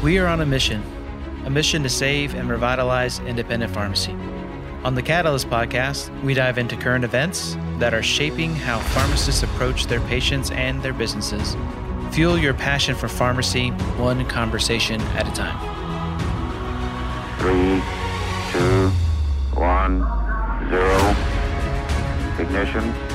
We are on a mission, a mission to save and revitalize independent pharmacy. On the Catalyst podcast, we dive into current events that are shaping how pharmacists approach their patients and their businesses. Fuel your passion for pharmacy one conversation at a time. Three, two, one, zero. Ignition.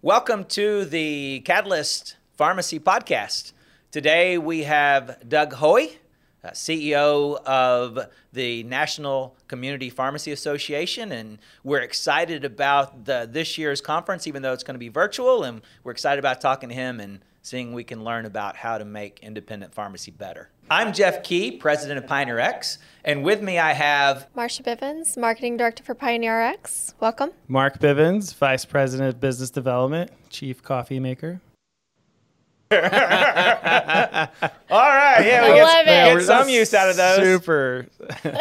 Welcome to the Catalyst Pharmacy Podcast. Today we have Doug Hoey, uh, CEO of the National Community Pharmacy Association, and we're excited about the, this year's conference, even though it's going to be virtual, and we're excited about talking to him and seeing we can learn about how to make independent pharmacy better. I'm Jeff Key, president of PioneerRx, and with me I have Marsha Bivens, Marketing Director for PioneerRx. Welcome. Mark Bivens, Vice President of Business Development, Chief Coffee Maker. All right, yeah, we get, love get some use out of those. Super.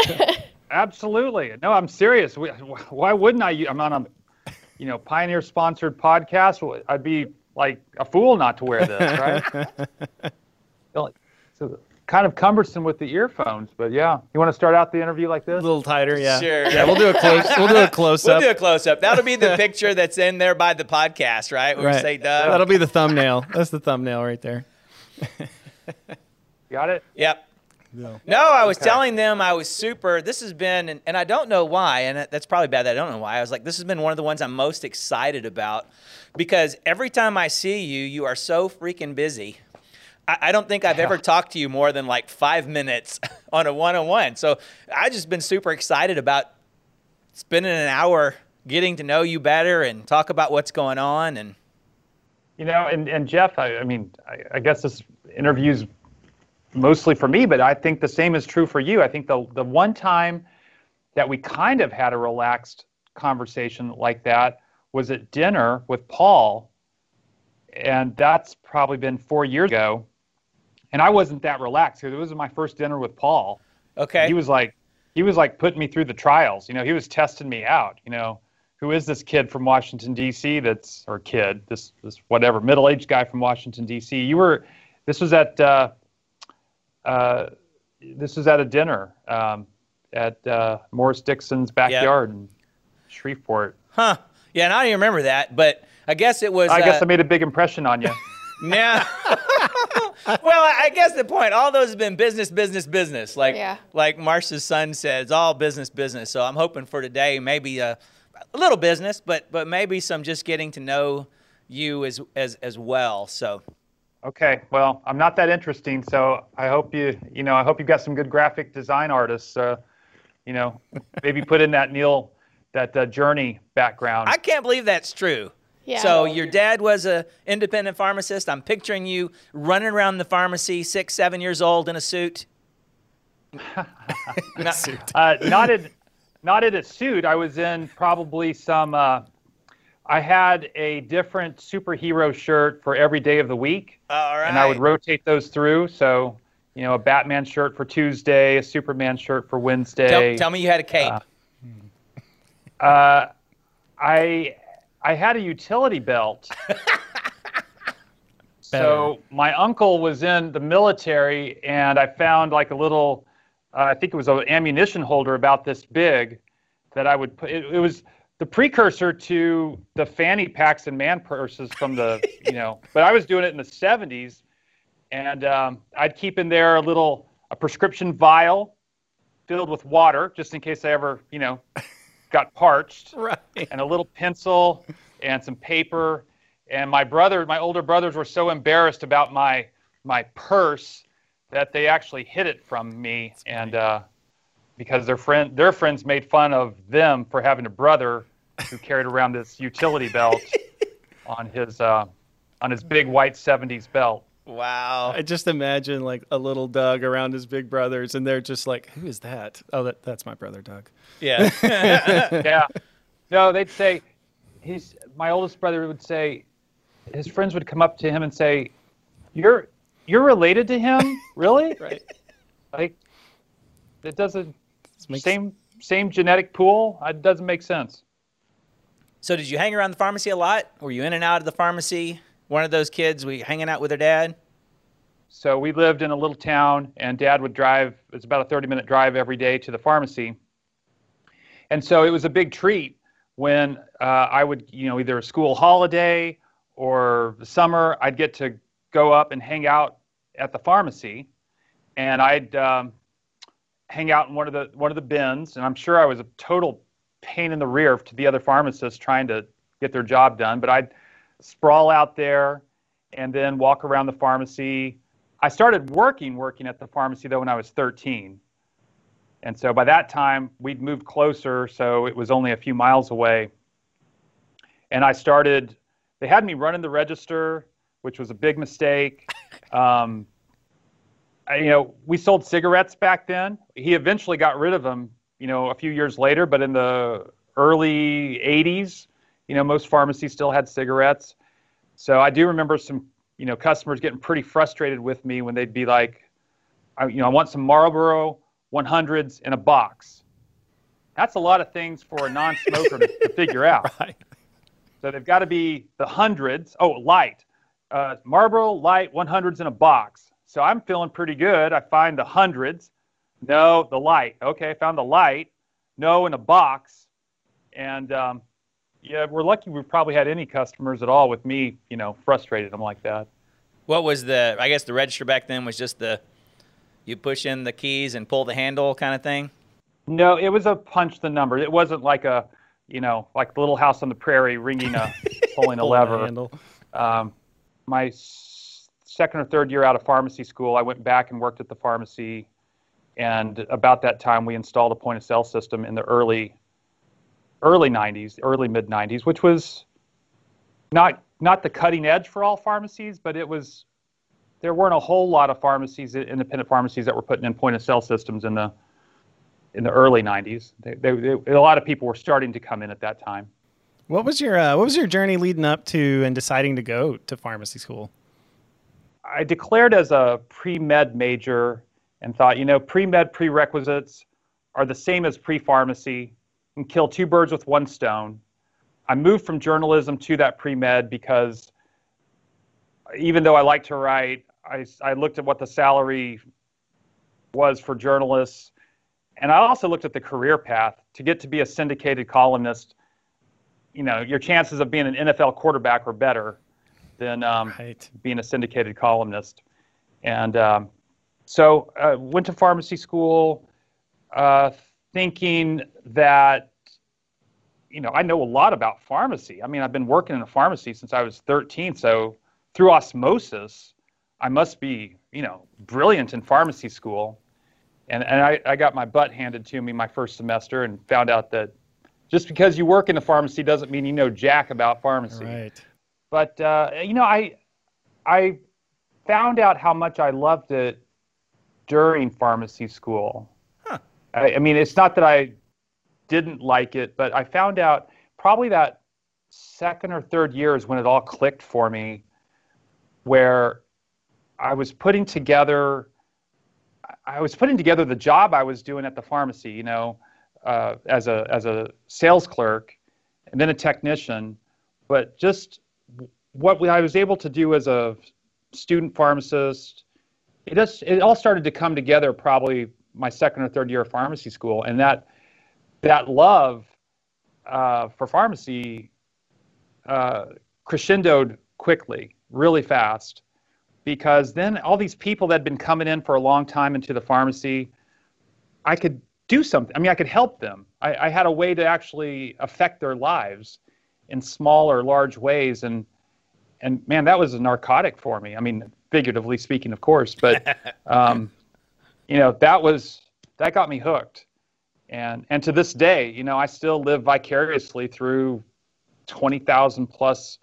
Absolutely. No, I'm serious. We- Why wouldn't I? I'm on a, you know, Pioneer sponsored podcast. I'd be like a fool not to wear this, right? So kind of cumbersome with the earphones, but yeah. You want to start out the interview like this? A little tighter, yeah. Sure. Yeah, we'll do a close. We'll do a close up. We'll do a close up. That'll be the picture that's in there by the podcast, right? Where we right. say Doug. That'll be the thumbnail. That's the thumbnail right there. Got it? Yep. No. No, I was Okay. telling them I was super. This has been, and, and I don't know why, and that's probably bad that I don't know why. I was like, this has been one of the ones I'm most excited about because every time I see you, you are so freaking busy. I, don't think I've ever talked to you more than like five minutes on a one on one. So I've just been super excited about spending an hour getting to know you better and talk about what's going on. And You know, and, and Jeff, I, I mean, I, I guess this interview's mostly for me, but I think the same is true for you. I think the the one time that we kind of had a relaxed conversation like that was at dinner with Paul, and that's probably been four years ago. And I wasn't that relaxed because it was my first dinner with Paul. okay, He was like, he was like putting me through the trials. You know, he was testing me out. You know, who is this kid from Washington D.C. That's or kid, this this whatever middle-aged guy from Washington D.C. You were, this was at, uh, uh, this was at a dinner um, at uh, Morris Dickson's backyard in Shreveport. huh? Yeah, and I don't even remember that, but I guess it was. I guess uh, I made a big impression on you. Yeah. well, I guess the point. All those have been business, business, business. Like Yeah. like Marcia's son said, it's all business, business. So I'm hoping for today maybe a, a little business, but but maybe some just getting to know you as as as well. So Okay, well, I'm not that interesting, so I hope you, you know, I hope you've got some good graphic design artists. Uh, you know, maybe put in that Neil, that uh, Journey background. I can't believe that's true. Yeah. So your dad was a independent pharmacist. I'm picturing you running around the pharmacy, six, seven years old in a suit. Not- uh, not in, not in a suit. I was in probably some. Uh, I had a different superhero shirt for every day of the week, all right. and I would rotate those through. So, you know, a Batman shirt for Tuesday, a Superman shirt for Wednesday. tell, tell me you had a cape. Uh, I I had a utility belt. so my uncle was in the military, and I found like a little, uh, I think it was an ammunition holder about this big, that I would put. It, it was the precursor to the fanny packs and man purses from the, you know. But I was doing it in the '70s, and um, I'd keep in there a little a prescription vial filled with water, just in case I ever, you know, got parched Right. and a little pencil and some paper. And my brother, my older brothers were so embarrassed about my my purse that they actually hid it from me. And uh, because their friend their friends made fun of them for having a brother who carried around this utility belt on his uh, on his big white 70s belt. Wow. I just imagine like a little Doug around his big brothers, and they're just like, "Who is that? Oh, that, that's my brother, Doug." Yeah. yeah. No, they'd say, he's my oldest brother would say, his friends would come up to him and say, "You're you're related to him, really? Right. Like, it doesn't makes- same same genetic pool. It doesn't make sense." So did you hang around the pharmacy a lot? Were you in and out of the pharmacy? One of those kids, We hanging out with their dad? So we lived in a little town, and Dad would drive. It's about a 30-minute drive every day to the pharmacy, and so it was a big treat when uh, I would, you know, either a school holiday or the summer, I'd get to go up and hang out at the pharmacy, and I'd um, hang out in one of the one of the bins, and I'm sure I was a total pain in the rear to the other pharmacists trying to get their job done, but I'd sprawl out there and then walk around the pharmacy. I started working working at the pharmacy though when I was 13. And so by that time we'd moved closer, so it was only a few miles away. And I started they had me running the register, which was a big mistake. Um, I, you know, we sold cigarettes back then. He eventually got rid of them, you know, a few years later, but in the early 80s, you know, most pharmacies still had cigarettes. So I do remember some, you know, customers getting pretty frustrated with me when they'd be like, I, you know, I want some Marlboro 100s in a box. That's a lot of things for a non-smoker to, to figure out. Right. So they've got to be the hundreds. Oh, light. Uh, Marlboro light 100s in a box. So I'm feeling pretty good. I find the hundreds. No, the light. Okay, found the light. No, in a box. And um, yeah, we're lucky we've probably had any customers at all with me, you know, frustrated them like that. What was the? I guess the register back then was just the you push in the keys and pull the handle kind of thing. No, it was a punch the number. It wasn't like a, you know, like the Little House on the Prairie ringing a pulling a lever. handle. Um, my s- second or third year out of pharmacy school, I went back and worked at the pharmacy. And about that time, we installed a point of sale system in the early, early 90s, early mid 90s, which was not not the cutting edge for all pharmacies, but it was. There weren't a whole lot of pharmacies, independent pharmacies, that were putting in point of sale systems in the in the early 90s. They, they, they, a lot of people were starting to come in at that time. What was your uh, What was your journey leading up to and deciding to go to pharmacy school? I declared as a pre med major and thought, you know, pre med prerequisites are the same as pre pharmacy and kill two birds with one stone. I moved from journalism to that pre med because even though I like to write, I, I looked at what the salary was for journalists. And I also looked at the career path to get to be a syndicated columnist. You know, your chances of being an NFL quarterback are better than um, Right. being a syndicated columnist. And um, so I uh, went to pharmacy school uh, thinking that, you know, I know a lot about pharmacy. I mean, I've been working in a pharmacy since I was 13. So through osmosis, I must be, you know, brilliant in pharmacy school. And, and I, I got my butt handed to me my first semester and found out that just because you work in a pharmacy doesn't mean you know jack about pharmacy Right. but uh, you know i i found out how much i loved it during pharmacy school. I, I mean it's not that i didn't like it but i found out probably that second or third year is when it all clicked for me where i was putting together i was putting together the job i was doing at the pharmacy you know uh, as a as a sales clerk and then a technician. But just what I was able to do as a student pharmacist, it just it all started to come together probably my second or third year of pharmacy school, and that that love uh, for pharmacy uh, crescendoed quickly, really fast, because then all these people that had been coming in for a long time into the pharmacy, I could do something. I mean, I could help them. I, I had a way to actually affect their lives in small or large ways and and man that was a narcotic for me i mean figuratively speaking of course but um, you know that was that got me hooked and and to this day you know i still live vicariously through 20,000 plus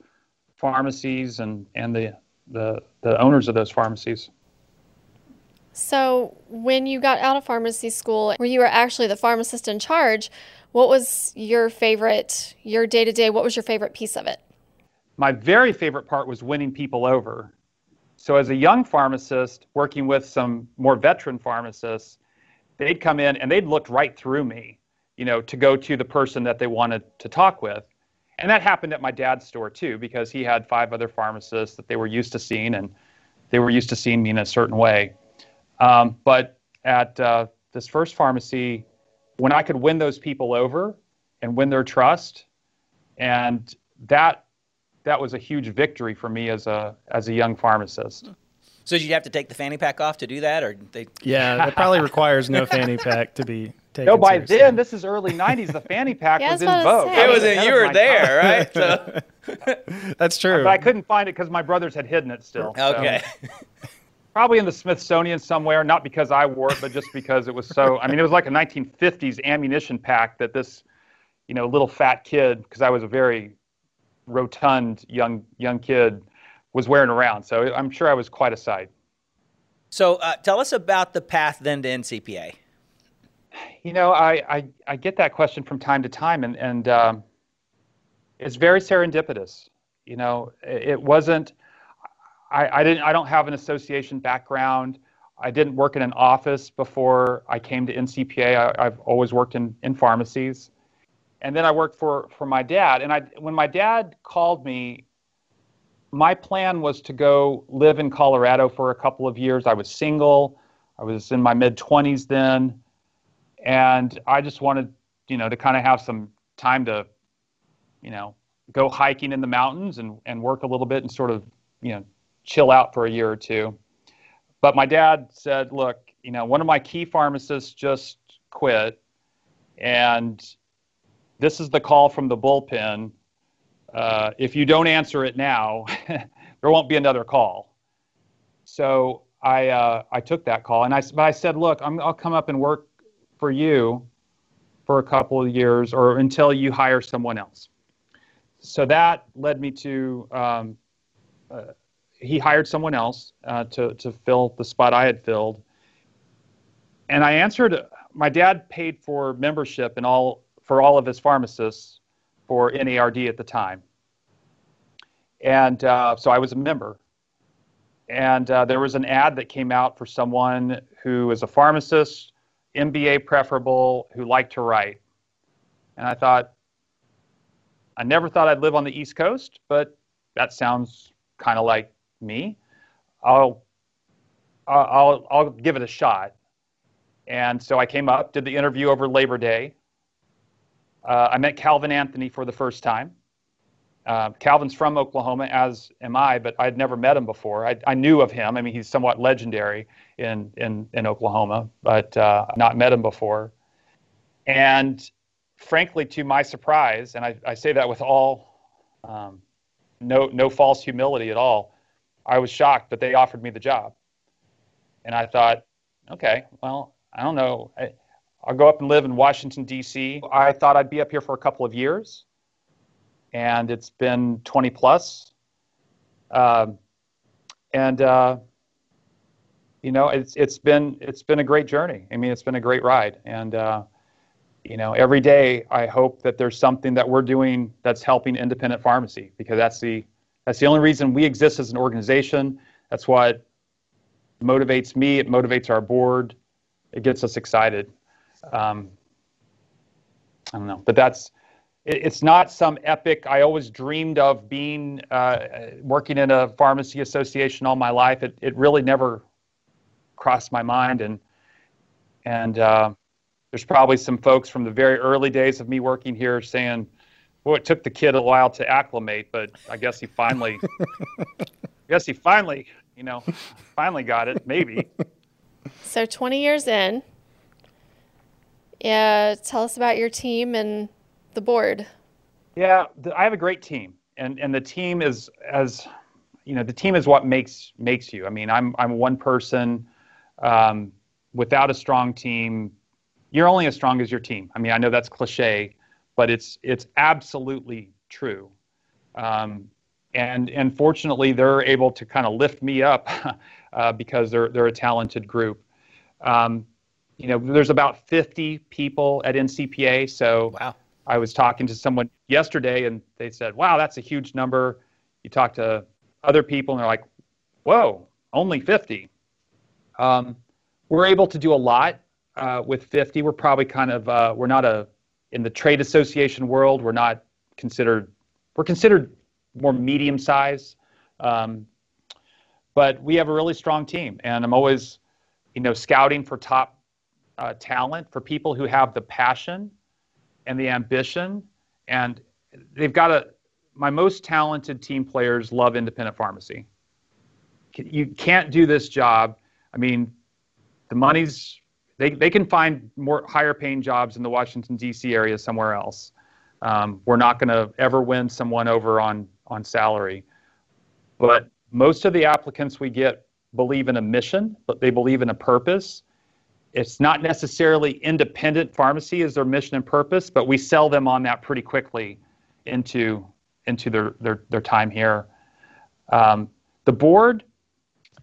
pharmacies and and the the the owners of those pharmacies So, when you got out of pharmacy school, where you were actually the pharmacist in charge, what was your favorite, your day to day, what was your favorite piece of it? my very favorite part was winning people over. So as a young pharmacist working with some more veteran pharmacists, they'd come in and they'd look right through me, you know, to go to the person that they wanted to talk with. and that happened at my dad's store too, because he had five other pharmacists that they were used to seeing, and they were used to seeing me in a certain way. Um, but at uh, this first pharmacy, when I could win those people over and win their trust, and that that was a huge victory for me as a as a young pharmacist. So did you have to take the fanny pack off to do that, or they? Yeah, it probably requires no fanny pack to be taken. Off. No, by seriously. then this is early '90s. The fanny pack Yeah, was was in vogue. It was ahead in, you were there, time. right? So, That's true. But I couldn't find it because my brothers had hidden it still. so- okay. probably in the Smithsonian somewhere, not because I wore it, but just because it was so. I mean, it was like a 1950s ammunition pack that this, you know, little fat kid, because I was a very rotund young young kid, was wearing around. So I'm sure I was quite a sight. So uh, tell us about the path then to NCPA. You know, I I, I get that question from time to time, and and um, it's very serendipitous. You know, it, wasn't. I, I didn't. I don't have an association background. I didn't work in an office before I came to NCPA. I, I've always worked in, in pharmacies, and then I worked for for my dad. And I when my dad called me, my plan was to go live in Colorado for a couple of years. I was single. I was in my mid twenties then, and I just wanted, you know, to kind of have some time to, you know, go hiking in the mountains and and work a little bit and sort of, you know, chill out for a year or two. But my dad said, look, you know, one of my key pharmacists just quit, and this is the call from the bullpen. Uh, if you don't answer it now, there won't be another call. So I uh, I took that call, and I but I said, look, I'm, I'll come up and work for you for a couple of years or until you hire someone else. So that led me to um, uh, he hired someone else uh, to to fill the spot I had filled, and I answered. My dad paid for membership in all for all of his pharmacists for NARD at the time, and uh, so I was a member. And uh, there was an ad that came out for someone who is a pharmacist, MBA preferable, who liked to write. And I thought, I never thought I'd live on the East Coast, but that sounds kind of like me. I'll, I'll, I'll give it a shot. And so I came up, did the interview over Labor Day. Uh, I met Calvin Anthony for the first time. Uh, Calvin's from Oklahoma, as am I, but I'd never met him before. I, I knew of him. I mean, he's somewhat legendary in in, in Oklahoma, but uh, not met him before. And frankly, to my surprise, and I, I say that with all um, no no false humility at all, I was shocked that they offered me the job. And I thought, okay, well, I don't know. I, I'll go up and live in Washington D.C. I thought I'd be up here for a couple of years and it's been 20 plus. Um, and uh, you know, it's it's been it's been a great journey. I mean, it's been a great ride, and uh, you know, every day I hope that there's something that we're doing that's helping independent pharmacy because that's the that's the only reason we exist as an organization. That's what motivates me. It motivates our board. It gets us excited. Um, I don't know, but that's it, it's not some epic. I always dreamed of being uh, working in a pharmacy association all my life. It it really never crossed my mind, and and uh, there's probably some folks from the very early days of me working here saying, "Well, it took the kid a while to acclimate, but I guess he finally, I guess he finally, you know, finally got it. Maybe." So 20 years in, yeah, tell us about your team and the board. Yeah, I have a great team, and and the team is as you know, the team is what makes makes you. I mean, I'm I'm one person. Um, without a strong team, you're only as strong as your team. I mean, I know that's cliche, but it's it's absolutely true. Um, and and fortunately, they're able to kind of lift me up uh, because they're they're a talented group. Um, you know, there's about 50 people at NCPA, so Wow. I was talking to someone yesterday and they said, wow, that's a huge number. You talk to other people and they're like, whoa, only 50. Um, we're able to do a lot uh, with 50. We're probably kind of, uh, we're not a, in the trade association world, we're not considered we're considered more medium size, um, but we have a really strong team, and I'm always, you know, scouting for top uh, talent for people who have the passion and the ambition, and they've got a. My most talented team players love independent pharmacy. You can't do this job. I mean, the money's they, they can find more higher paying jobs in the Washington D.C. area somewhere else. Um, we're not going to ever win someone over on on salary, but most of the applicants we get believe in a mission, but they believe in a purpose. It's not necessarily independent pharmacy as their mission and purpose, but we sell them on that pretty quickly into into their their, their time here. Um, the board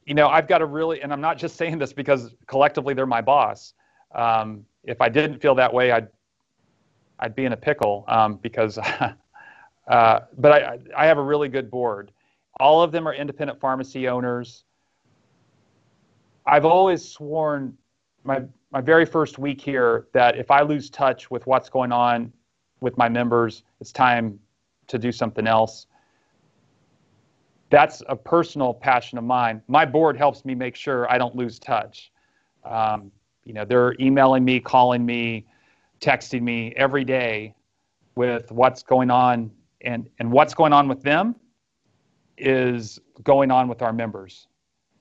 you know, I've got a really, and I'm not just saying this because collectively they're my boss. Um, if I didn't feel that way, I'd, I'd be in a pickle um, because, uh, but I, I have a really good board. All of them are independent pharmacy owners. I've always sworn my, my very first week here that if I lose touch with what's going on with my members, it's time to do something else that's a personal passion of mine. My board helps me make sure I don't lose touch. Um, you know, they're emailing me, calling me, texting me every day with what's going on, and and what's going on with them is going on with our members.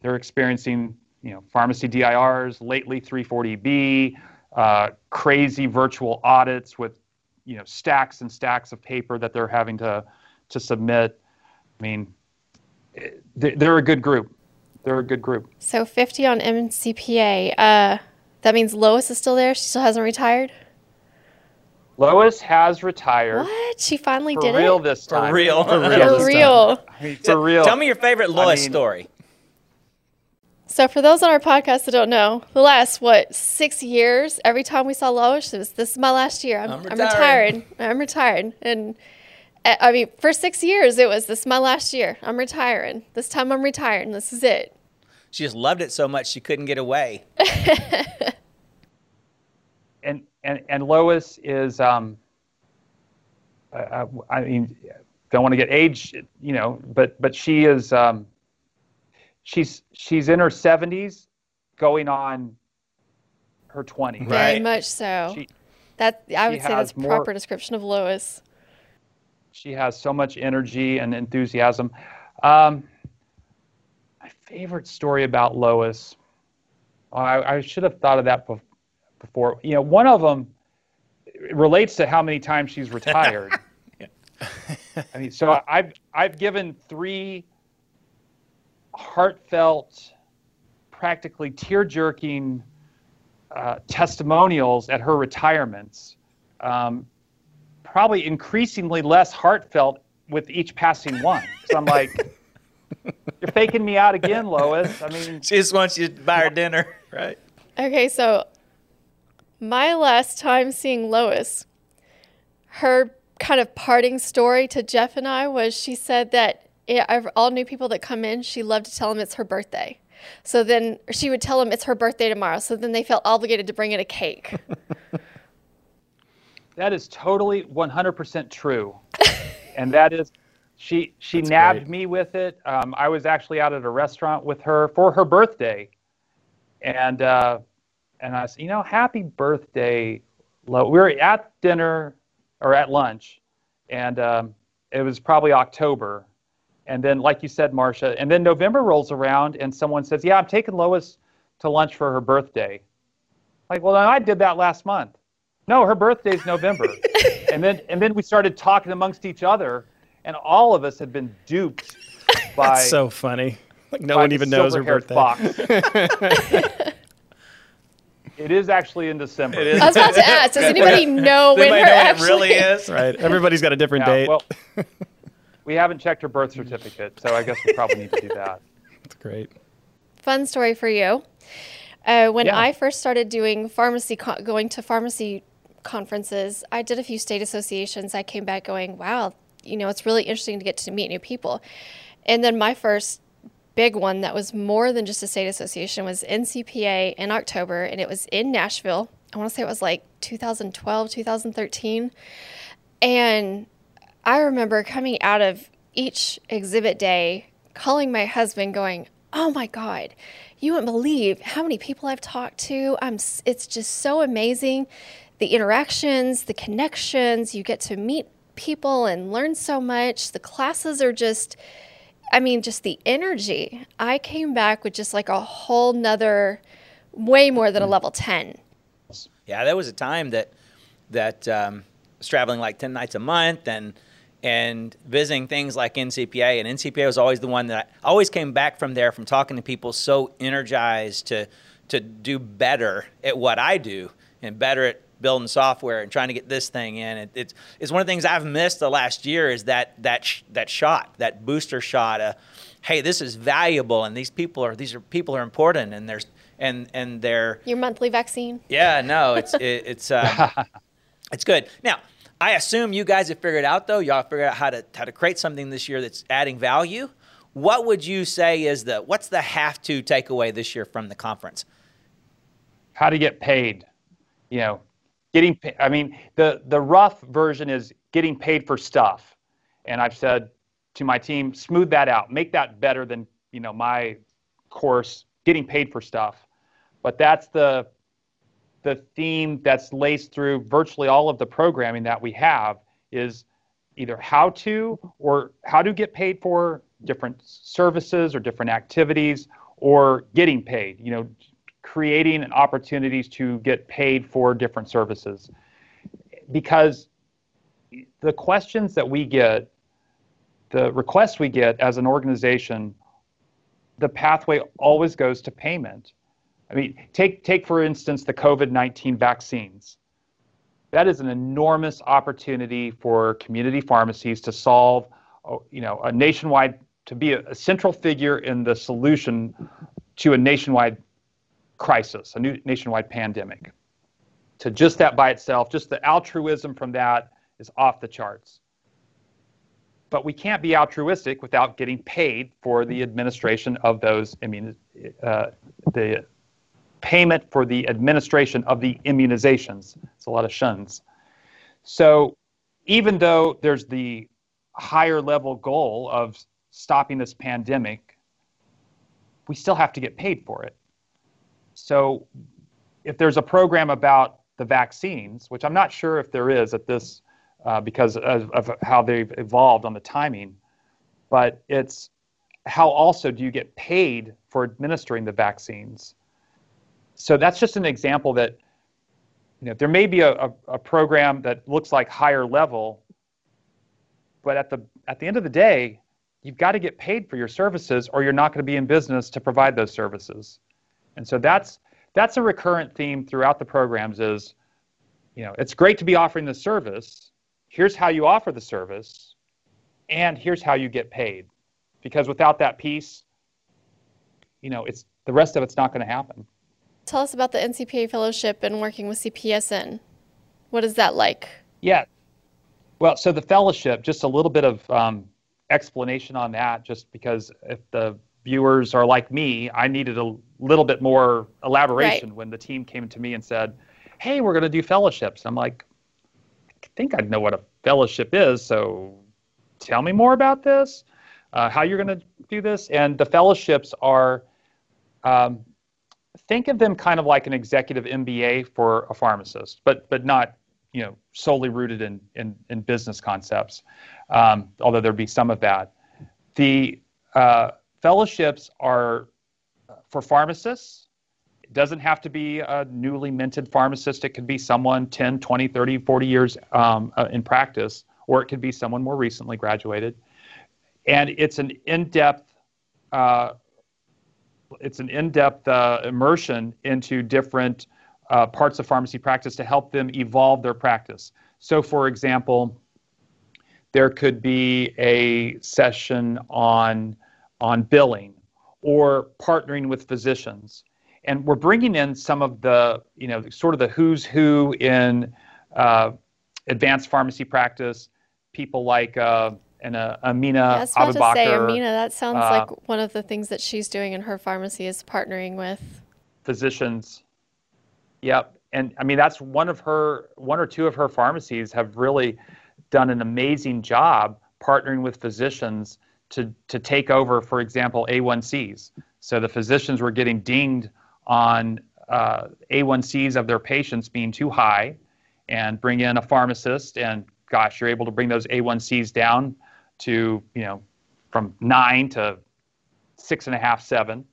They're experiencing, you know, pharmacy DIRs, lately 340B, uh, crazy virtual audits with, you know, stacks and stacks of paper that they're having to to submit. I mean, they're a good group. They're a good group. So 50 on NCPA. Uh, that means Lois is still there. She still hasn't retired. Lois has retired. What? She finally did it. for did real it. this time. For real. For real. For real. I mean, for real. Tell me your favorite Lois mean- story. So for those on our podcast that don't know, the last what six years, every time we saw Lois, it was this is my last year. I'm, I'm I'm retired. I'm retired. And uh, I mean, for six years, it was this is my last year. I'm retiring. This time I'm retiring. This is it. She just loved it so much she couldn't get away. and and and Lois is um I, I mean don't want to get age you know but but she is um she's she's in her 70s going on her 20s Very Right. much so. She- that I would say that's has more- proper description of Lois. she has so much energy and enthusiasm um my favorite story about Lois I, I should have thought of that bef- before you know one of them relates to how many times she's retired I mean, so I've I've given three heartfelt, practically tear-jerking uh, testimonials at her retirements. Um, probably increasingly less heartfelt with each passing one. So I'm like, you're faking me out again, Lois. I mean, She just wants you to buy her dinner, right? Okay, so my last time seeing Lois, her kind of parting story to Jeff and I was she said that it, I've- all new people that come in, she loved to tell them it's her birthday. So then she would tell them it's her birthday tomorrow. So then they felt obligated to bring in a cake. That is totally 100% true, and that is, she she nabbed great. me with it. Um, I was actually out at a restaurant with her for her birthday, and uh, and I said, you know, happy birthday, Lo. We were at dinner or at lunch, and um, it was probably October, and then like you said, Marcia, and then November rolls around, and someone says, yeah, I'm taking Lois to lunch for her birthday. Like, well, I did that last month. No, her birthday's November. and then and then we started talking amongst each other, and all of us had been duped by, That's so funny. Like no one even knows her birthday. fox. it is actually in December. It is. I was about to ask, does anybody know Does when anybody her know when it really is? Right. Everybody's got a different Yeah, date. well, we haven't checked her birth certificate, so I guess we probably need to do that. That's great. fun story for you. Uh, when Yeah. I first started doing pharmacy, co- going to pharmacy conferences, I did a few state associations. I came back going, wow, you know, it's really interesting to get to meet new people. And then my first big one that was more than just a state association was NCPA in October, and it was in Nashville. I want to say it was like 2012, 2013. And I remember coming out of each exhibit day, calling my husband, going, "Oh my God, you wouldn't believe how many people I've talked to. I'm. It's just so amazing, the interactions, the connections. You get to meet people and learn so much. The classes are just." I mean, just the energy. I came back with just like a whole nother, way more than a level 10. Yeah, there was a time that that um, was traveling like ten nights a month and and visiting things like NCPA. And NCPA was always the one that I always came back from there from talking to people so energized to to do better at what I do and better at building software and trying to get this thing in. It, it's it's one of the things I've missed the last year is that that sh- that shot, that booster shot. Of, hey, this is valuable, and these people are these are people are important, and there's and and they're Your monthly vaccine. yeah, no, it's it, it's uh, it's good. Now, I assume you guys have figured out though. Y'all figured out how to how to create something this year that's adding value. What would you say is the what's the have to takeaway this year from the conference? how to get paid. You know, getting. I mean, the the rough version is getting paid for stuff, and I've said to my team, smooth that out, make that better than you know my course, getting paid for stuff. But that's the the theme that's laced through virtually all of the programming that we have is either how to or how to get paid for different services or different activities or getting paid you know creating opportunities to get paid for different services. Because the questions that we get the requests we get as an organization the pathway always goes to payment I mean, take take for instance the COVID-19 vaccines. That is an enormous opportunity for community pharmacies to solve, oh, you know, a nationwide to be a, a central figure in the solution to a nationwide crisis, a new nationwide pandemic. To just that by itself, just the altruism from that is off the charts. But we can't be altruistic without getting paid for the administration of those immun, uh, the payment for the administration of the immunizations. It's a lot of shuns. So even though there's the higher level goal of stopping this pandemic, we still have to get paid for it. So if there's a program about the vaccines, which I'm not sure if there is at this, uh, because of, of how they've evolved on the timing, but it's how also do you get paid for administering the vaccines? So that's just an example that you know there may be a, a, a, program that looks like higher level but at the at the end of the day you've got to get paid for your services or you're not going to be in business to provide those services. And so that's that's a recurrent theme throughout the programs is you know it's great to be offering the service. Here's how you offer the service and here's how you get paid. Because without that piece you know it's the rest of it's not going to happen Tell us about the NCPA fellowship and working with CPESN. What is that like? Yeah. Well, so the fellowship, just a little bit of um, explanation on that, just because if the viewers are like me, I needed a little bit more elaboration Right. when the team came to me and said, "Hey, we're going to do fellowships." I'm like, "I think I know what a fellowship is, so tell me more about this, uh, how you're going to do this." And the fellowships are, um, think of them kind of like an executive MBA for a pharmacist, but but not you know solely rooted in in, in business concepts, um, although there'd be some of that. The uh, fellowships are for pharmacists. It doesn't have to be a newly minted pharmacist. It could be someone 10, 20, 30, 40 years um, uh, in practice, or it could be someone more recently graduated. And it's an in-depth uh, it's an in-depth uh, immersion into different uh, parts of pharmacy practice to help them evolve their practice. So, for example, there could be a session on on billing or partnering with physicians, and we're bringing in some of the you know sort of the who's who in uh, advanced pharmacy practice, people like. And uh, Amina I was about to say, Amina, that sounds uh, like one of the things that she's doing in her pharmacy is partnering with. physicians. Yep. And I mean, that's one of her, one or two of her pharmacies have really done an amazing job partnering with physicians to, to take over, for example, A1Cs. So the physicians were getting dinged on uh, A1Cs of their patients being too high and bring in a pharmacist and gosh, you're able to bring those A1Cs down to, you know, from nine to six and a half, seven.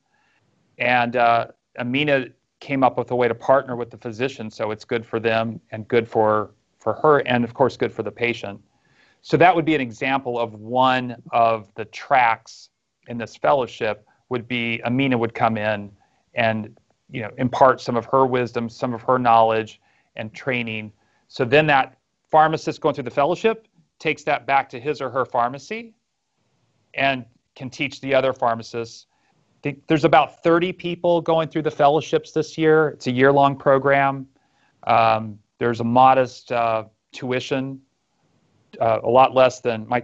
And uh, Amina came up with a way to partner with the physician so it's good for them and good for, for her and, of course, good for the patient. So that would be an example of one of the tracks in this fellowship would be Amina would come in and you know impart some of her wisdom, some of her knowledge and training. So then that pharmacist going through the fellowship takes that back to his or her pharmacy and can teach the other pharmacists. There's about 30 people going through the fellowships this year. It's a year long program. Um, there's a modest uh, tuition uh, a lot less than my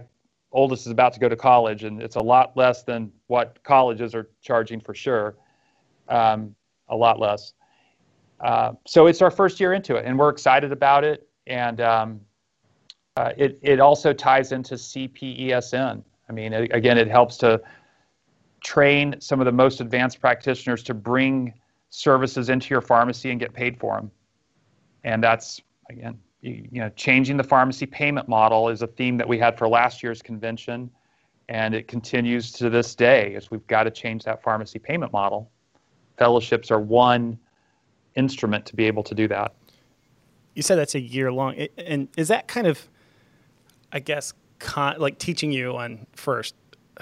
oldest is about to go to college, and it's a lot less than what colleges are charging for sure. Um, a lot less. Uh, so it's our first year into it, and we're excited about it. And um, uh, it it also ties into CPESN. I mean, it, again, it helps to train some of the most advanced practitioners to bring services into your pharmacy and get paid for them. And that's again you know, changing the pharmacy payment model is a theme that we had for last year's convention, and it continues to this day. As we've got to change that pharmacy payment model. Fellowships are one instrument to be able to do that. You said that's a year long, and is that kind of, I guess, con- like teaching you on first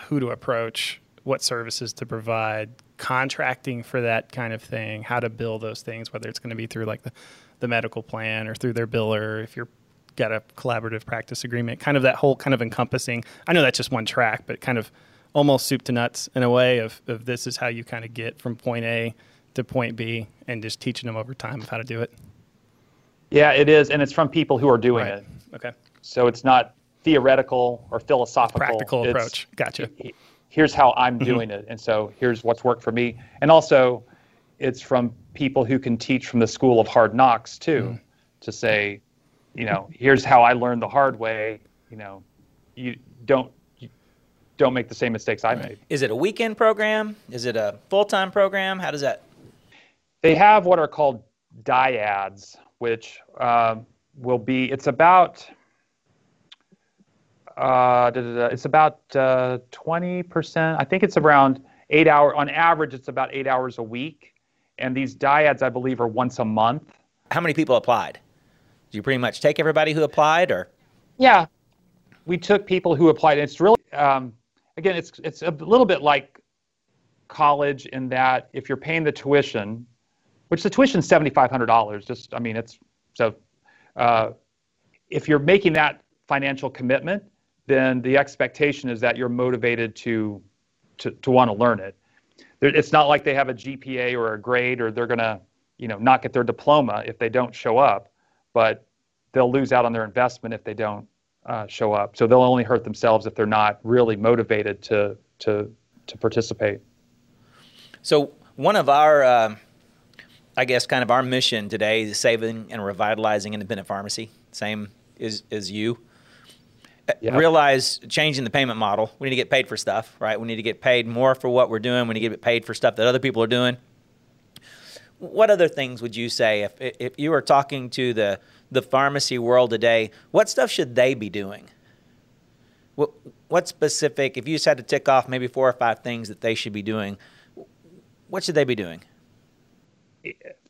who to approach, what services to provide, contracting for that kind of thing, how to bill those things, whether it's going to be through like the the medical plan or through their biller if you're got a collaborative practice agreement kind of that whole kind of encompassing. I know that's just one track but kind of almost soup to nuts in a way of, of this is how you kind of get from point a to point b and just teaching them over time of how to do it. Yeah it is and it's from people who are doing right. it. Okay. So it's not theoretical or philosophical practical it's, approach gotcha here's how i'm mm-hmm. doing it and so here's what's worked for me and also it's from people who can teach from the school of hard knocks too, mm. to say, you know, here's how I learned the hard way. You know, you don't you don't make the same mistakes I made. Is it a weekend program? Is it a full time program? How does that? They have what are called dyads, which uh, will be. It's about. Uh, it's about uh, 20%. I think it's around eight hour on average. It's about eight hours a week and these dyads, I believe, are once a month. How many people applied? Did you pretty much take everybody who applied, or? Yeah, we took people who applied. It's really, um, again, it's it's a little bit like college in that if you're paying the tuition, which the tuition is seventy five hundred dollars. Just, I mean, it's so. Uh, if you're making that financial commitment, then the expectation is that you're motivated to to, to want to learn it it's not like they have a GPA or a grade or they're to, you know, not get their diploma if they don't show up, but they'll lose out on their investment if they don't uh, show up. So they'll only hurt themselves if they're not really motivated to to to participate. So one of our, uh, I guess, kind of our mission today is saving and revitalizing independent pharmacy. Same as as you. Yep. realize changing the payment model. We need to get paid for stuff, right? We need to get paid more for what we're doing. We need to get paid for stuff that other people are doing. What other things would you say if if you were talking to the the pharmacy world today? What stuff should they be doing? What what specific? If you just had to tick off maybe four or five things that they should be doing, what should they be doing?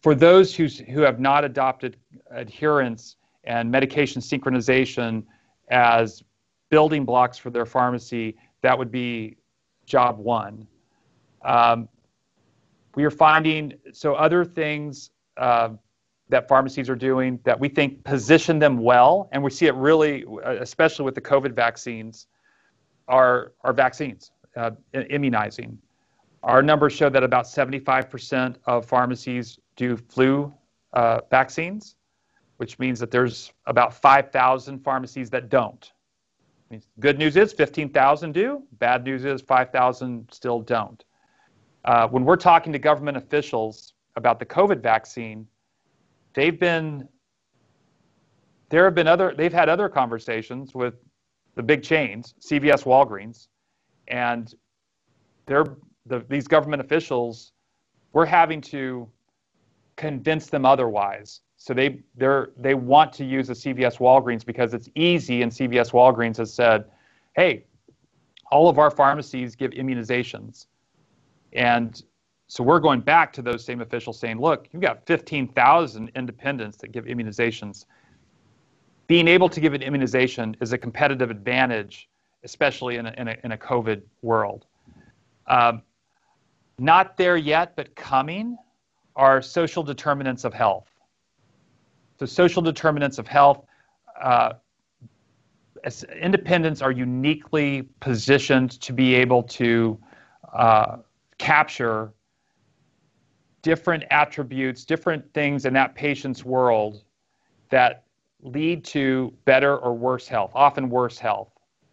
For those who who have not adopted adherence and medication synchronization as building blocks for their pharmacy, that would be job one. Um, we are finding so other things uh, that pharmacies are doing that we think position them well, and we see it really, especially with the COVID vaccines, are are vaccines, uh, immunizing. Our numbers show that about 75% of pharmacies do flu uh, vaccines, which means that there's about 5,000 pharmacies that don't. Good news is 15,000 do. Bad news is 5,000 still don't. Uh, when we're talking to government officials about the COVID vaccine, they've been there have been other, they've had other conversations with the big chains, CVS, Walgreens, and they're, the, these government officials, we're having to convince them otherwise. So they they they want to use a CVS Walgreens because it's easy, and CVS Walgreens has said, "Hey, all of our pharmacies give immunizations," and so we're going back to those same officials saying, "Look, you've got 15,000 independents that give immunizations. Being able to give an immunization is a competitive advantage, especially in a, in a, in a COVID world." Um, not there yet, but coming are social determinants of health. So, social determinants of health, uh, independents are uniquely positioned to be able to uh, capture different attributes, different things in that patient's world that lead to better or worse health, often worse health.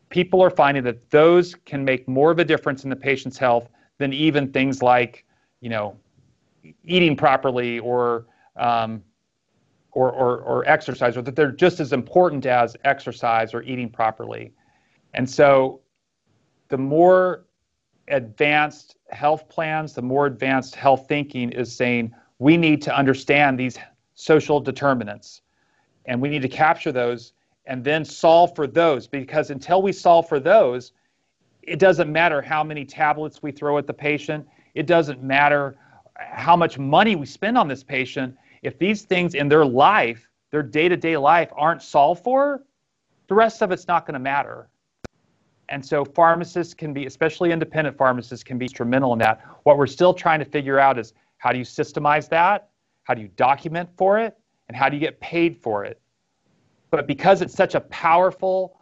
People are finding that those can make more of a difference in the patient's health than even things like, you know, eating properly or um, or, or, or exercise, or that they're just as important as exercise or eating properly. And so the more advanced health plans, the more advanced health thinking is saying we need to understand these social determinants. And we need to capture those and then solve for those because until we solve for those, it doesn't matter how many tablets we throw at the patient, it doesn't matter how much money we spend on this patient if these things in their life, their day to day life, aren't solved for, the rest of it's not going to matter. And so pharmacists can be, especially independent pharmacists, can be instrumental in that. What we're still trying to figure out is how do you systemize that? How do you document for it? And how do you get paid for it? But because it's such a powerful,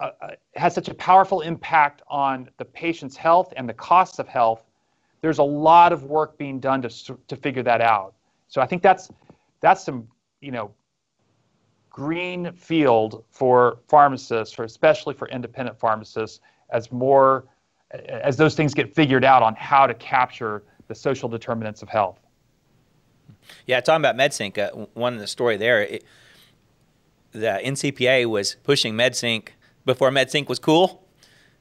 uh, uh has such a powerful impact on the patient's health and the costs of health, there's a lot of work being done to, to figure that out. So I think that's that's some you know green field for pharmacists, for especially for independent pharmacists, as more as those things get figured out on how to capture the social determinants of health. Yeah, talking about MedSync, uh, one of the story there, it, the NCPA was pushing MedSync before MedSync was cool.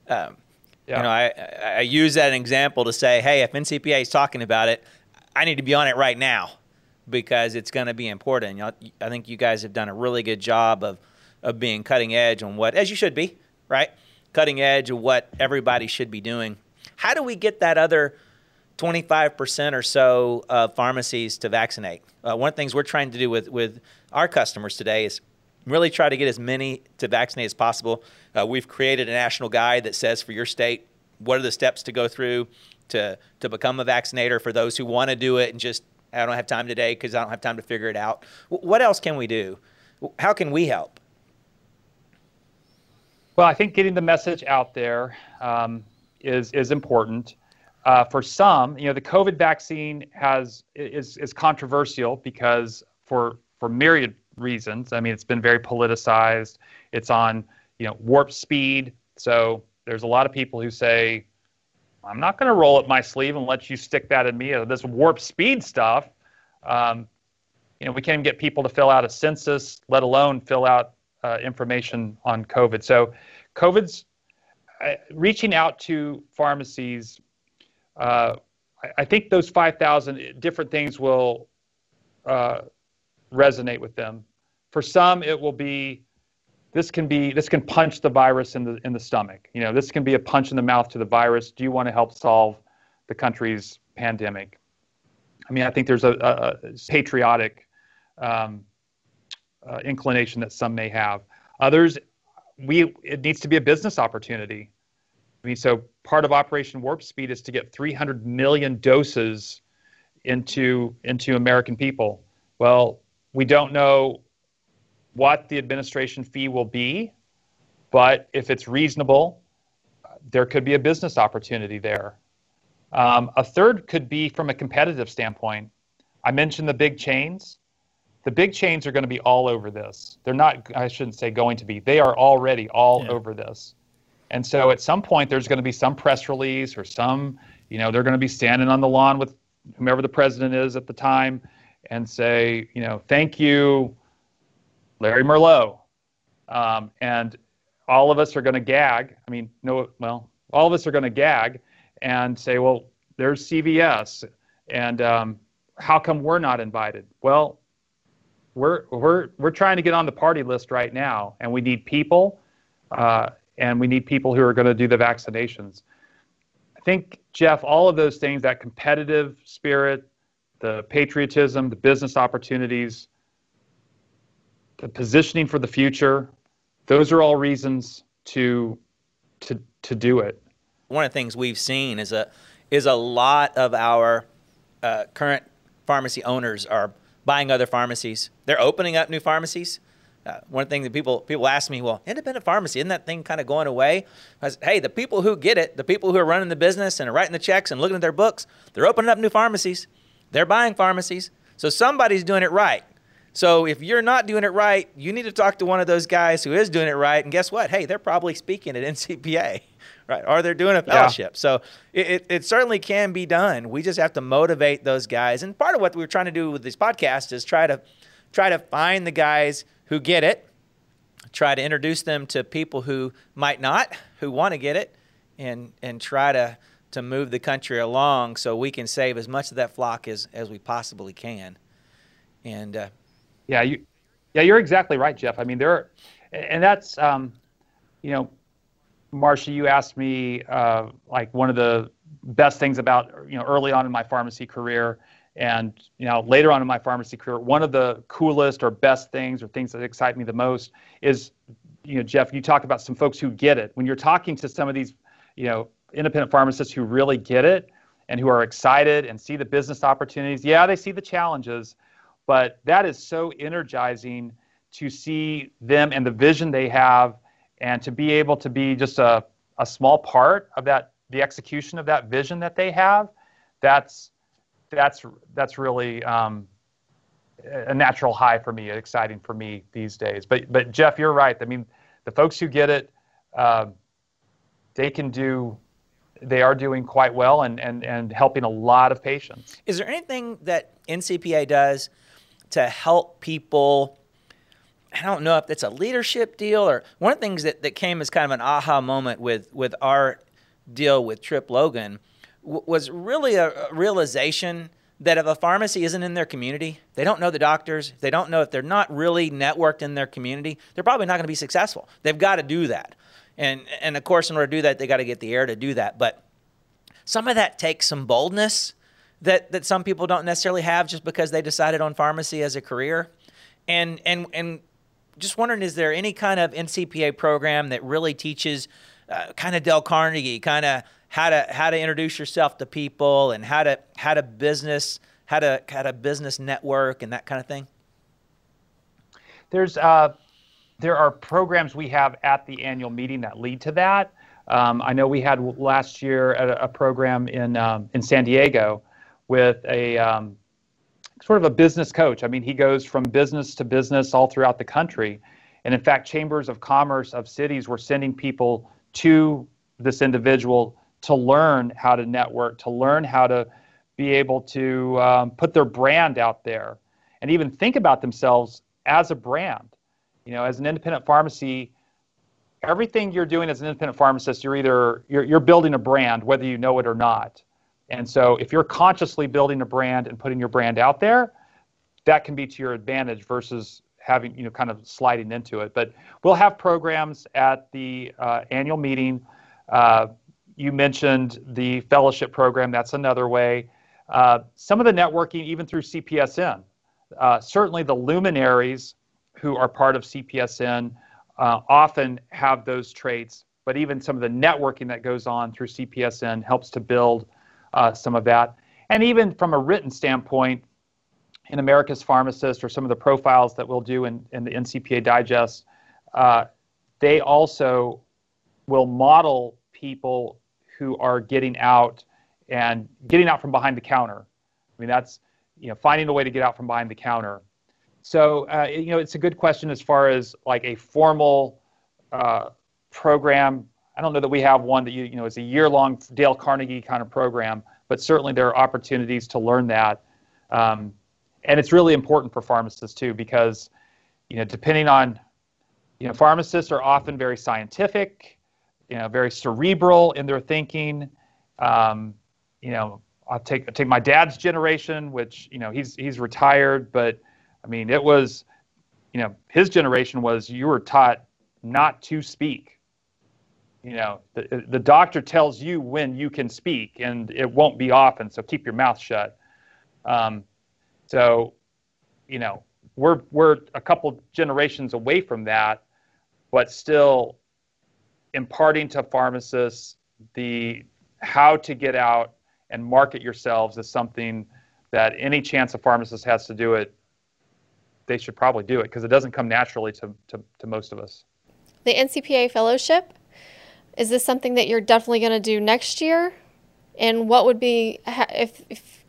Um, yeah. You know, I, I use that example to say, hey, if NCPA is talking about it, I need to be on it right now because it's going to be important. I think you guys have done a really good job of of being cutting edge on what, as you should be, right? Cutting edge of what everybody should be doing. How do we get that other 25% or so of pharmacies to vaccinate? Uh, one of the things we're trying to do with, with our customers today is really try to get as many to vaccinate as possible. Uh, we've created a national guide that says for your state, what are the steps to go through to, to become a vaccinator for those who want to do it and just I don't have time today because I don't have time to figure it out. What else can we do? How can we help? Well, I think getting the message out there um, is is important. Uh, for some, you know, the COVID vaccine has is is controversial because for for myriad reasons. I mean, it's been very politicized. It's on you know warp speed. So there's a lot of people who say I'm not going to roll up my sleeve and let you stick that in me. Uh, this warp speed stuff. Um, you know, we can't even get people to fill out a census, let alone fill out uh, information on COVID. So, COVID's uh, reaching out to pharmacies. Uh, I, I, think those 5,000 different things will uh, resonate with them. For some, it will be this can be this can punch the virus in the in the stomach. You know, this can be a punch in the mouth to the virus. Do you want to help solve the country's pandemic? I mean, I think there's a, a, a patriotic um, uh, inclination that some may have. Others, we it needs to be a business opportunity. I mean, so part of Operation Warp Speed is to get 300 million doses into into American people. Well, we don't know what the administration fee will be, but if it's reasonable, there could be a business opportunity there. Um, a third could be from a competitive standpoint. I mentioned the big chains. The big chains are going to be all over this. They're not, I shouldn't say going to be, they are already all yeah. over this. And so at some point, there's going to be some press release or some, you know, they're going to be standing on the lawn with whomever the president is at the time and say, you know, thank you, Larry Merlo, um, and all of us are going to gag. I mean, no, well, all of us are going to gag and say, well, there's CVS, and um, how come we're not invited? Well, we're we're we're trying to get on the party list right now, and we need people, uh, and we need people who are going to do the vaccinations. I think Jeff, all of those things, that competitive spirit, the patriotism, the business opportunities, the positioning for the future, those are all reasons to to to do it. One of the things we've seen is a is a lot of our uh, current pharmacy owners are buying other pharmacies. They're opening up new pharmacies. Uh, one thing that people people ask me, well, independent pharmacy isn't that thing kind of going away? I said, hey, the people who get it, the people who are running the business and are writing the checks and looking at their books, they're opening up new pharmacies. They're buying pharmacies. So somebody's doing it right. So if you're not doing it right, you need to talk to one of those guys who is doing it right. And guess what? Hey, they're probably speaking at NCPA, right? Or they're doing a fellowship. Yeah. So it, it, it, certainly can be done. We just have to motivate those guys. And part of what we're trying to do with this podcast is try to try to find the guys who get it, try to introduce them to people who might not, who want to get it, and and try to to move the country along so we can save as much of that flock as as we possibly can. And uh, yeah, you, yeah, you're exactly right, Jeff. I mean, there, are, and that's, um, you know, Marcia, you asked me uh, like one of the best things about you know early on in my pharmacy career, and you know later on in my pharmacy career, one of the coolest or best things or things that excite me the most is, you know, Jeff, you talk about some folks who get it. When you're talking to some of these, you know, independent pharmacists who really get it and who are excited and see the business opportunities, yeah, they see the challenges, but that is so energizing to see them and the vision they have and to be able to be just a, a small part of that the execution of that vision that they have that's that's that's really um, a natural high for me exciting for me these days but but jeff you're right i mean the folks who get it uh, they can do they are doing quite well and, and, and helping a lot of patients. Is there anything that NCPA does to help people. I don't know if it's a leadership deal or one of the things that, that came as kind of an aha moment with, with our deal with Trip Logan w- was really a, a realization that if a pharmacy isn't in their community, they don't know the doctors, they don't know if they're not really networked in their community, they're probably not going to be successful. They've got to do that. And, and of course, in order to do that, they got to get the air to do that. But some of that takes some boldness that that some people don't necessarily have just because they decided on pharmacy as a career. And and and just wondering, is there any kind of NCPA program that really teaches uh, kind of Dale Carnegie, kind of how to how to introduce yourself to people and how to how to business how to how to business network and that kind of thing? There's uh, there are programs we have at the annual meeting that lead to that. Um, I know we had last year a, a program in um, in San Diego with a um, sort of a business coach. I mean, he goes from business to business all throughout the country. And in fact, chambers of commerce of cities were sending people to this individual to learn how to network, to learn how to be able to um, put their brand out there and even think about themselves as a brand. You know, as an independent pharmacy, everything you're doing as an independent pharmacist, you're either you're, you're building a brand, whether you know it or not. And so if you're consciously building a brand and putting your brand out there, that can be to your advantage versus having, you know, kind of sliding into it. But we'll have programs at the uh, annual meeting. Uh, you mentioned the fellowship program, that's another way. Uh, some of the networking, even through CPESN. Uh, certainly the luminaries who are part of CPESN uh, often have those traits, but even some of the networking that goes on through CPESN helps to build uh, some of that. And even from a written standpoint, in America's Pharmacist or some of the profiles that we'll do in, in the NCPA Digest, uh, they also will model people who are getting out and getting out from behind the counter. I mean, that's you know finding a way to get out from behind the counter. So uh, you know, it's a good question as far as like a formal uh, program I don't know that we have one that you you know is a year long Dale Carnegie kind of program, but certainly there are opportunities to learn that, um, and it's really important for pharmacists too because you know, depending on, you know, pharmacists are often very scientific, you know, very cerebral in their thinking. Um, you know, I'll take I'll take my dad's generation, which you know he's he's retired, but I mean it was, you know, his generation was you were taught not to speak. You know, the the doctor tells you when you can speak, and it won't be often, so keep your mouth shut. Um, so, you know, we're we're a couple generations away from that, but still imparting to pharmacists the how to get out and market yourselves is something that any chance a pharmacist has to do it, they should probably do it because it doesn't come naturally to, to, to most of us. The NCPA fellowship, is this something that you're definitely going to do next year? And what would be if, if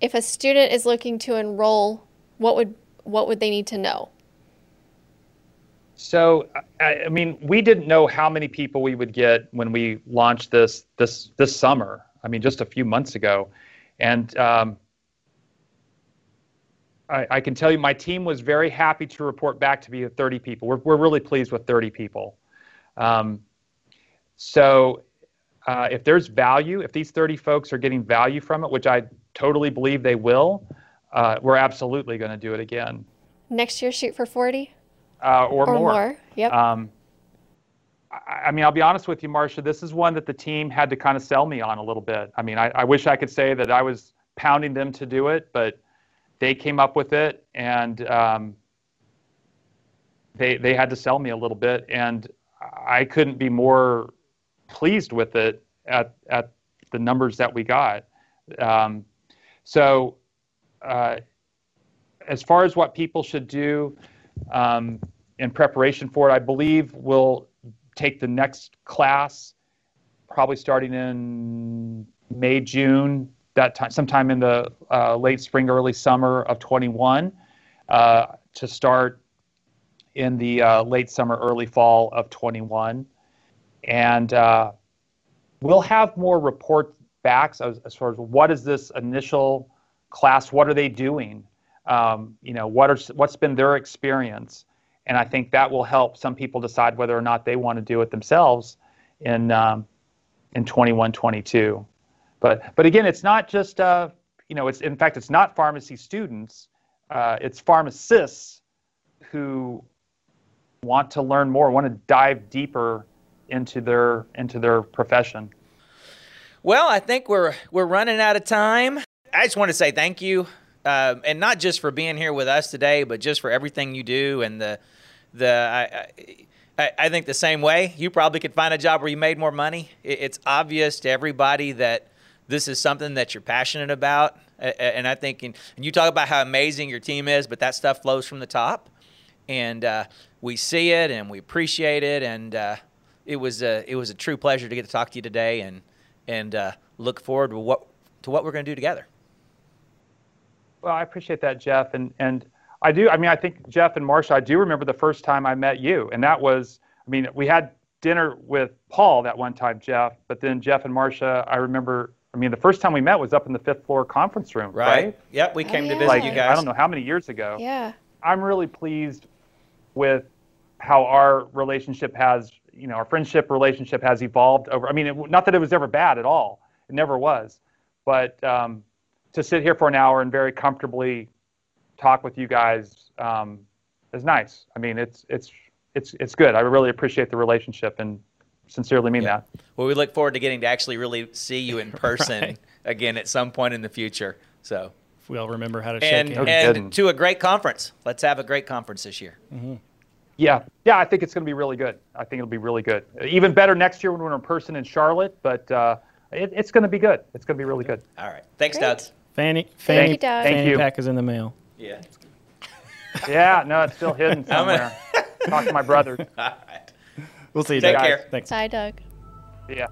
if a student is looking to enroll, what would what would they need to know? So, I, I, mean, we didn't know how many people we would get when we launched this this this summer. I mean, just a few months ago, and um, I, I, can tell you, my team was very happy to report back to be 30 people. We're we're really pleased with 30 people. Um, so, uh, if there's value, if these 30 folks are getting value from it, which I totally believe they will, uh, we're absolutely going to do it again. Next year, shoot for 40? Uh, or, or more. more. Yep. Um, I, I, mean, I'll be honest with you, Marcia. This is one that the team had to kind of sell me on a little bit. I mean, I, I wish I could say that I was pounding them to do it, but they came up with it, and um, they they had to sell me a little bit, and I couldn't be more pleased with it at at the numbers that we got. Um, so, uh, as far as what people should do um, in preparation for it, I believe we'll take the next class probably starting in May, June, that time, sometime in the uh, late spring, early summer of 21, uh, to start in the uh, late summer, early fall of 21. And uh, we'll have more report backs as, as far as what is this initial class, what are they doing? Um, you know, what are, what's been their experience? And I think that will help some people decide whether or not they want to do it themselves in, um, in 21, 22. But, but again, it's not just, uh, you know, it's, in fact, it's not pharmacy students, uh, it's pharmacists who want to learn more, want to dive deeper into their, into their profession. Well, I think we're we're running out of time. I just want to say thank you, uh, and not just for being here with us today, but just for everything you do and the the. I, I, I think the same way. You probably could find a job where you made more money. It's obvious to everybody that this is something that you're passionate about, and I think and you talk about how amazing your team is, but that stuff flows from the top, and uh, we see it and we appreciate it, and uh, it was a it was a true pleasure to get to talk to you today, and and uh, look forward to what to what we're going to do together. Well, I appreciate that, Jeff, and and I do. I mean, I think Jeff and Marcia. I do remember the first time I met you, and that was. I mean, we had dinner with Paul that one time, Jeff. But then Jeff and Marcia, I remember. I mean, the first time we met was up in the fifth floor conference room, right? right? Yep, we came oh, yeah. to visit like, you guys. I don't know how many years ago. Yeah. I'm really pleased with how our relationship has you know our friendship relationship has evolved over. I mean, it, not that it was ever bad at all. It never was. But um, to sit here for an hour and very comfortably talk with you guys um, is nice. I mean, it's it's it's it's good. I really appreciate the relationship and sincerely mean yeah. that. Well, we look forward to getting to actually really see you in person right. again at some point in the future. So if we all remember how to and, shake hands. And to a great conference. Let's have a great conference this year. Mm-hmm. Yeah, yeah, I think it's going to be really good. I think it'll be really good. Even better next year when we're in person in Charlotte, but uh, it, it's going to be good. It's going to be really good. All right. Thanks, Great. Doug. Fanny, Fanny, Thank you, Doug. Fanny Thank you. pack is in the mail. Yeah. yeah, no, it's still hidden somewhere. Talk to my brother. All right. We'll see you, Take Doug. care. Thanks. Bye, Doug. Yeah.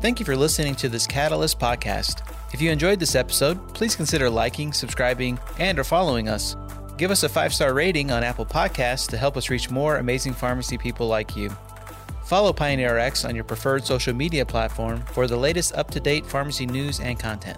Thank you for listening to this Catalyst podcast. If you enjoyed this episode, please consider liking, subscribing, and or following us. Give us a five-star rating on Apple Podcasts to help us reach more amazing pharmacy people like you. Follow PioneerRx on your preferred social media platform for the latest up-to-date pharmacy news and content.